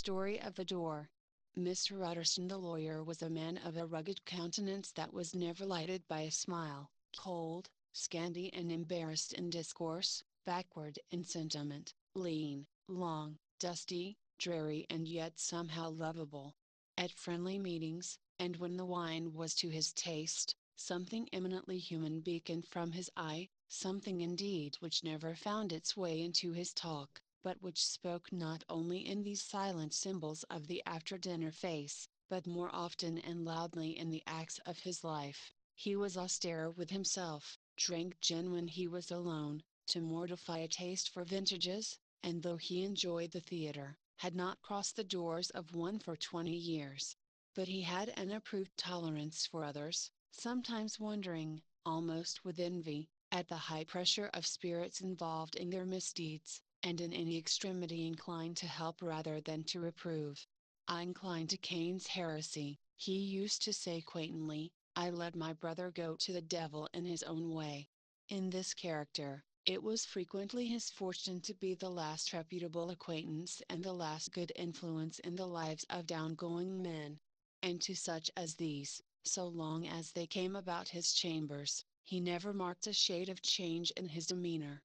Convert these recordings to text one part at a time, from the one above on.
story of the door. Mr. Utterson the lawyer was a man of a rugged countenance that was never lighted by a smile, cold, scanty and embarrassed in discourse, backward in sentiment, lean, long, dusty, dreary and yet somehow lovable. At friendly meetings, and when the wine was to his taste, something eminently human beaconed from his eye, something indeed which never found its way into his talk, but which spoke not only in these silent symbols of the after dinner face, but more often and loudly in the acts of his life. He was austere with himself, drank gin when he was alone, to mortify a taste for vintages, and though he enjoyed the theatre, had not crossed the doors of one for twenty years. But he had an approved tolerance for others, sometimes wondering, almost with envy, at the high pressure of spirits involved in their misdeeds, and in any extremity inclined to help rather than to reprove. I incline to Cain's heresy, he used to say quaintly, I let my brother go to the devil in his own way. In this character, it was frequently his fortune to be the last reputable acquaintance and the last good influence in the lives of downgoing men. And to such as these, so long as they came about his chambers, he never marked a shade of change in his demeanor.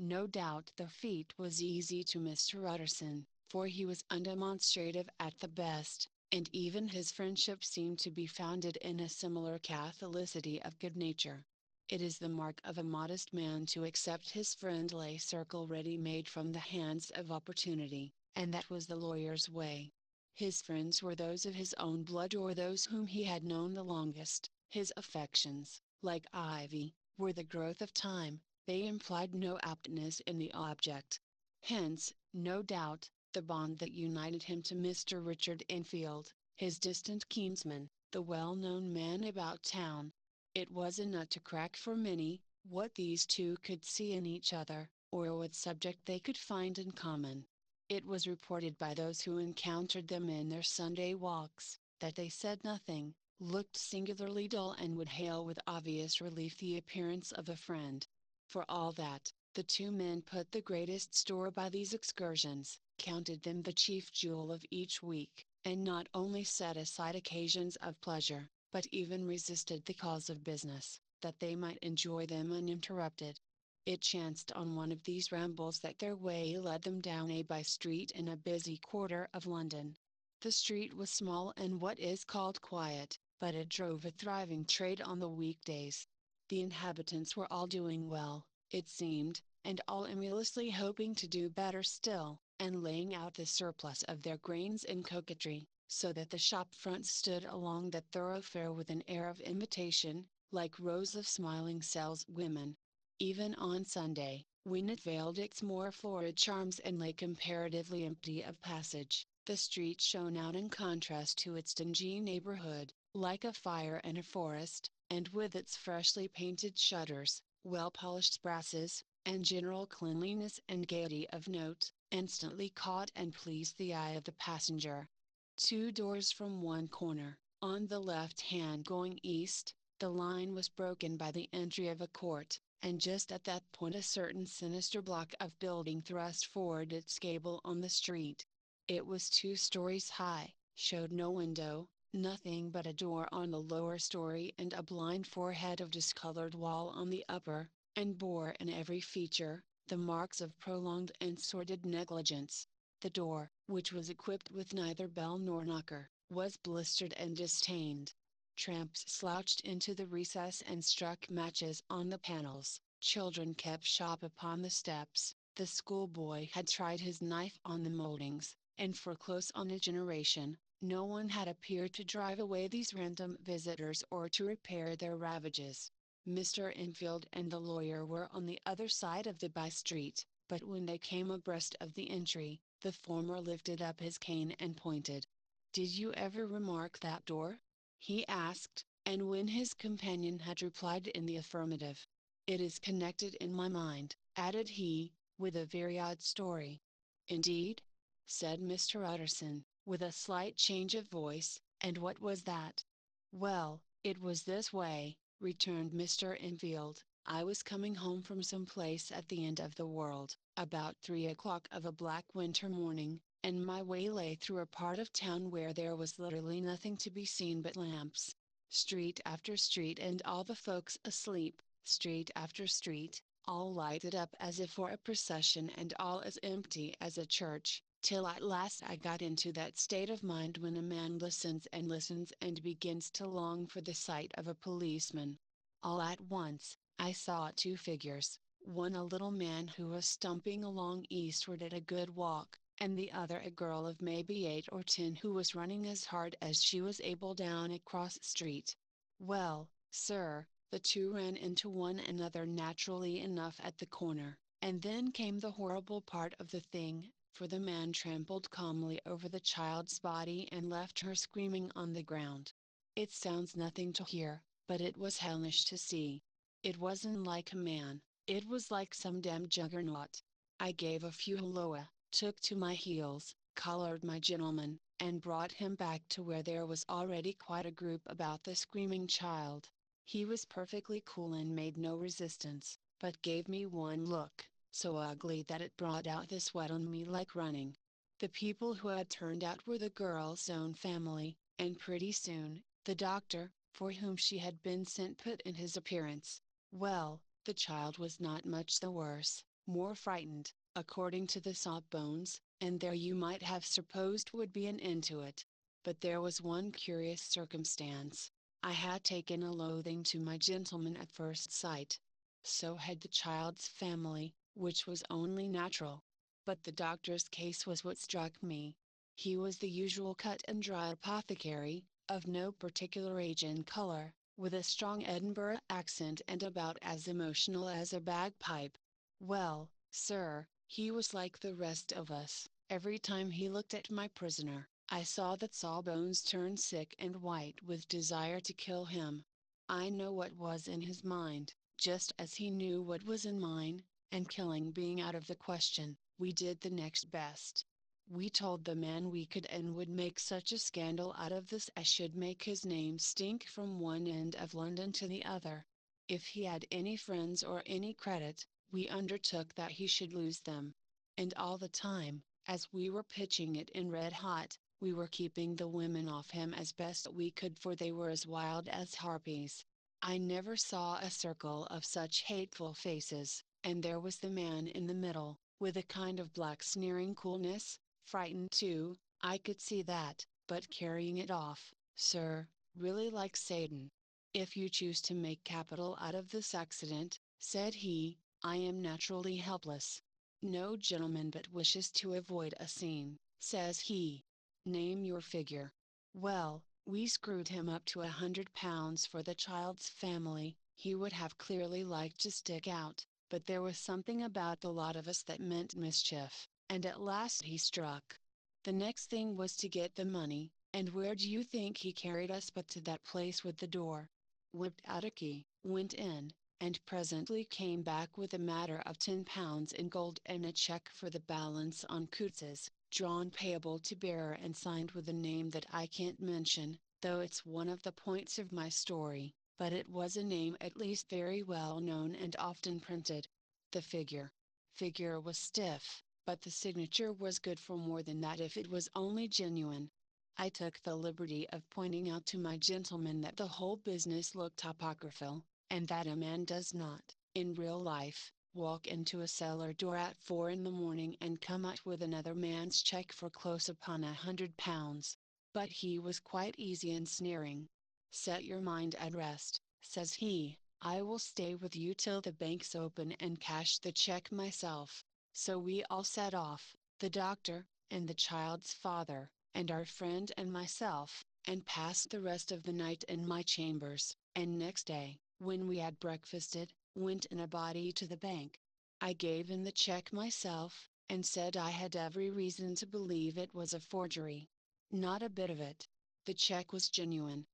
No doubt the feat was easy to Mr. Utterson, for he was undemonstrative at the best, and even his friendship seemed to be founded in a similar catholicity of good nature. It is the mark of a modest man to accept his friendly circle ready made from the hands of opportunity, and that was the lawyer's way. His friends were those of his own blood or those whom he had known the longest, his affections, like ivy, were the growth of time, they implied no aptness in the object. Hence, no doubt, the bond that united him to Mr. Richard Enfield, his distant kinsman, the well-known man about town. It was a nut to crack for many, what these two could see in each other, or what subject they could find in common. It was reported by those who encountered them in their Sunday walks, that they said nothing, looked singularly dull and would hail with obvious relief the appearance of a friend. For all that, the two men put the greatest store by these excursions, counted them the chief jewel of each week, and not only set aside occasions of pleasure, but even resisted the calls of business, that they might enjoy them uninterrupted. It chanced on one of these rambles that their way led them down a by street in a busy quarter of London. The street was small and what is called quiet, but it drove a thriving trade on the weekdays. The inhabitants were all doing well, it seemed, and all emulously hoping to do better still, and laying out the surplus of their grains in coquetry, so that the shop fronts stood along the thoroughfare with an air of invitation, like rows of smiling saleswomen. Even on Sunday, when it veiled its more florid charms and lay comparatively empty of passage, the street shone out in contrast to its dingy neighborhood, like a fire in a forest, and with its freshly painted shutters, well polished brasses, and general cleanliness and gaiety of note, instantly caught and pleased the eye of the passenger. Two doors from one corner, on the left hand going east, the line was broken by the entry of a court, and just at that point a certain sinister block of building thrust forward its gable on the street. It was two stories high, showed no window, nothing but a door on the lower story and a blind forehead of discolored wall on the upper, and bore in every feature, the marks of prolonged and sordid negligence. The door, which was equipped with neither bell nor knocker, was blistered and distained. Tramps slouched into the recess and struck matches on the panels, children kept shop upon the steps, the schoolboy had tried his knife on the moldings, and for close on a generation, no one had appeared to drive away these random visitors or to repair their ravages. Mr. Enfield and the lawyer were on the other side of the by street, but when they came abreast of the entry, the former lifted up his cane and pointed. Did you ever remark that door? he asked, and when his companion had replied in the affirmative, It is connected in my mind, added he, with a very odd story. Indeed? said Mr. Utterson, with a slight change of voice, and what was that? Well, it was this way, returned Mr. Enfield. I was coming home from some place at the end of the world, about three o'clock of a black winter morning, and my way lay through a part of town where there was literally nothing to be seen but lamps. Street after street and all the folks asleep, street after street, all lighted up as if for a procession and all as empty as a church, till at last I got into that state of mind when a man listens and listens and begins to long for the sight of a policeman. All at once, I saw two figures, one a little man who was stumping along eastward at a good walk, and the other a girl of maybe eight or ten who was running as hard as she was able down a cross street. Well, sir, the two ran into one another naturally enough at the corner, and then came the horrible part of the thing, for the man trampled calmly over the child's body and left her screaming on the ground. It sounds nothing to hear, but it was hellish to see. It wasn't like a man, it was like some damn juggernaut. I gave a few halloa, took to my heels, collared my gentleman, and brought him back to where there was already quite a group about the screaming child. He was perfectly cool and made no resistance, but gave me one look, so ugly that it brought out the sweat on me like running. The people who had turned out were the girl's own family, and pretty soon, the doctor, for whom she had been sent put in his appearance. Well, the child was not much the worse, more frightened, according to the saw bones, and there you might have supposed would be an end to it. But there was one curious circumstance. I had taken a loathing to my gentleman at first sight. So had the child's family, which was only natural. But the doctor's case was what struck me. He was the usual cut and dry apothecary, of no particular age and color, with a strong Edinburgh accent and about as emotional as a bagpipe. Well, sir, he was like the rest of us, every time he looked at my prisoner, I saw that Sawbones turned sick and white with desire to kill him. I know what was in his mind, just as he knew what was in mine, and killing being out of the question, we did the next best. We told the man we could and would make such a scandal out of this as should make his name stink from one end of London to the other. If he had any friends or any credit, we undertook that he should lose them. And all the time, as we were pitching it in red hot, we were keeping the women off him as best we could for they were as wild as harpies. I never saw a circle of such hateful faces, and there was the man in the middle, with a kind of black sneering coolness, frightened too, I could see that, but carrying it off, sir, really like Satan. If you choose to make capital out of this accident, said he, I am naturally helpless. No gentleman but wishes to avoid a scene, says he. Name your figure. Well, we screwed him up to a hundred pounds for the child's family, he would have clearly liked to stick out, but there was something about the lot of us that meant mischief, and at last he struck. The next thing was to get the money, and where do you think he carried us but to that place with the door? Whipped out a key, went in, and presently came back with a matter of ten pounds in gold and a check for the balance on Coutts's drawn payable to bearer and signed with a name that I can't mention, though it's one of the points of my story, but it was a name at least very well known and often printed. The figure. Figure was stiff, but the signature was good for more than that if it was only genuine. I took the liberty of pointing out to my gentleman that the whole business looked apocryphal, and that a man does not, in real life, walk into a cellar door at four in the morning and come out with another man's check for close upon a hundred pounds. But he was quite easy and sneering. Set your mind at rest, says he, I will stay with you till the banks open and cash the check myself. So we all set off, the doctor, and the child's father, and our friend and myself, and passed the rest of the night in my chambers, and next day, when we had breakfasted, went in a body to the bank. I gave in the check myself, and said I had every reason to believe it was a forgery. Not a bit of it. The check was genuine.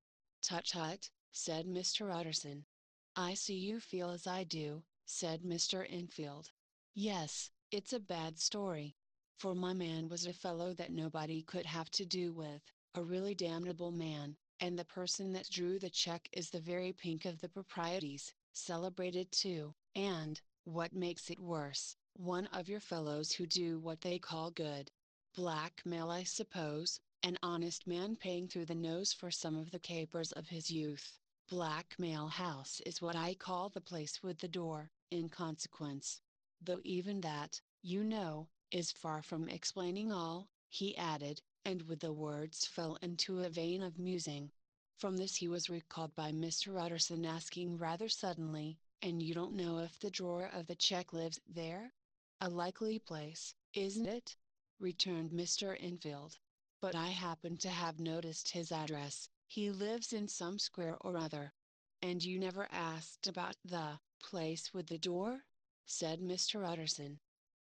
Tut tut, said Mr. Utterson. I see you feel as I do, said Mr. Enfield. Yes, it's a bad story. For my man was a fellow that nobody could have to do with, a really damnable man, and the person that drew the check is the very pink of the proprieties, celebrated too, and, what makes it worse, one of your fellows who do what they call good. Blackmail I suppose, an honest man paying through the nose for some of the capers of his youth. Blackmail House is what I call the place with the door, in consequence. Though even that, you know, is far from explaining all, he added, and with the words fell into a vein of musing. From this he was recalled by Mr. Utterson asking rather suddenly, and you don't know if the drawer of the check lives there? A likely place, isn't it? returned Mr. Enfield. But I happen to have noticed his address, he lives in some square or other. And you never asked about the place with the door? said Mr. Utterson.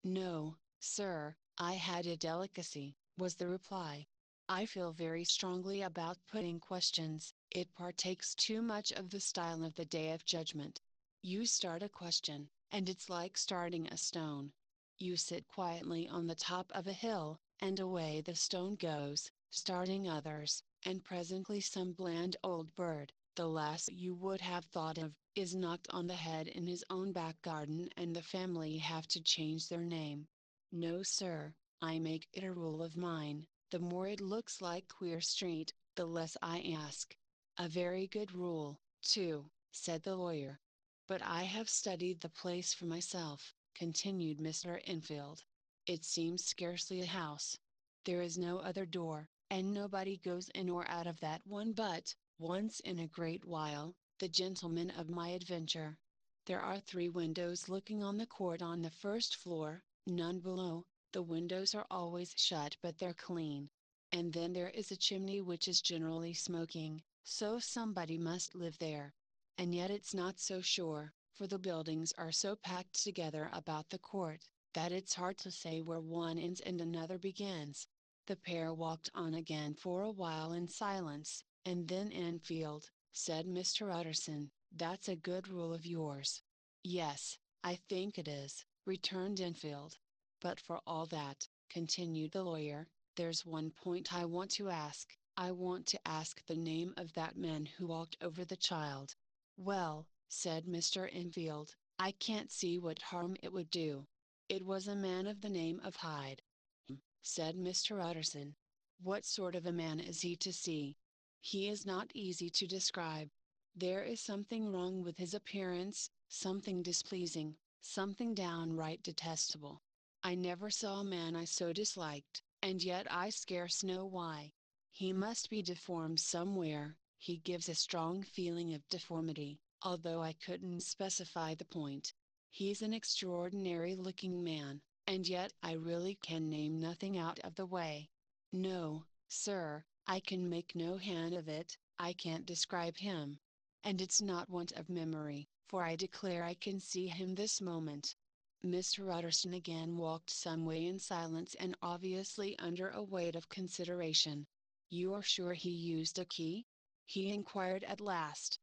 No, sir, I had a delicacy, was the reply. I feel very strongly about putting questions, it partakes too much of the style of the Day of Judgment. You start a question, and it's like starting a stone. You sit quietly on the top of a hill, and away the stone goes, starting others, and presently some bland old bird, the last you would have thought of, is knocked on the head in his own back garden and the family have to change their name. No sir, I make it a rule of mine, the more it looks like Queer Street, the less I ask. A very good rule, too, said the lawyer. But I have studied the place for myself, continued Mr. Enfield. It seems scarcely a house. There is no other door, and nobody goes in or out of that one but, once in a great while, the gentleman of my adventure. There are three windows looking on the court on the first floor, none below, the windows are always shut but they're clean. And then there is a chimney which is generally smoking, so somebody must live there. And yet it's not so sure, for the buildings are so packed together about the court, that it's hard to say where one ends and another begins. The pair walked on again for a while in silence, and then Enfield, said Mr. Utterson, that's a good rule of yours. Yes, I think it is, returned Enfield. But for all that, continued the lawyer, there's one point I want to ask, I want to ask the name of that man who walked over the child. Well, said Mr. Enfield, I can't see what harm it would do. It was a man of the name of Hyde. said Mr. Utterson. What sort of a man is he to see? He is not easy to describe. There is something wrong with his appearance, something displeasing, something downright detestable. I never saw a man I so disliked, and yet I scarce know why. He must be deformed somewhere, he gives a strong feeling of deformity, although I couldn't specify the point. He's an extraordinary looking man, and yet I really can name nothing out of the way. No, sir, I can make no hand of it, I can't describe him. And it's not want of memory, for I declare I can see him this moment. Mr. Utterson again walked some way in silence and obviously under a weight of consideration. You are sure he used a key? He inquired at last.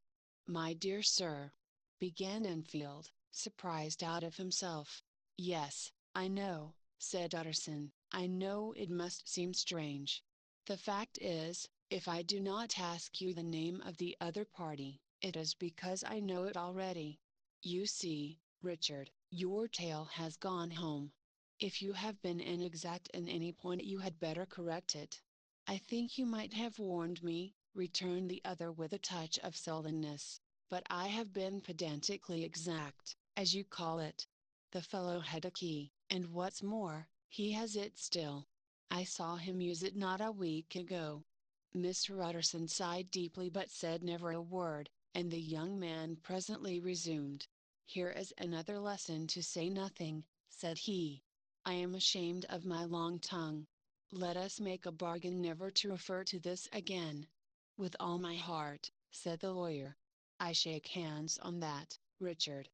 My dear sir, began Enfield, surprised out of himself. Yes, I know, said Utterson, I know it must seem strange. The fact is, if I do not ask you the name of the other party, it is because I know it already. You see, Richard, your tale has gone home. If you have been inexact in any point you had better correct it. I think you might have warned me, returned the other with a touch of sullenness, but I have been pedantically exact, as you call it. The fellow had a key, and what's more, he has it still. I saw him use it not a week ago. Mr. Utterson sighed deeply but said never a word, and the young man presently resumed. Here is another lesson to say nothing, said he. I am ashamed of my long tongue. Let us make a bargain never to refer to this again. With all my heart, said the lawyer. I shake hands on that, Richard.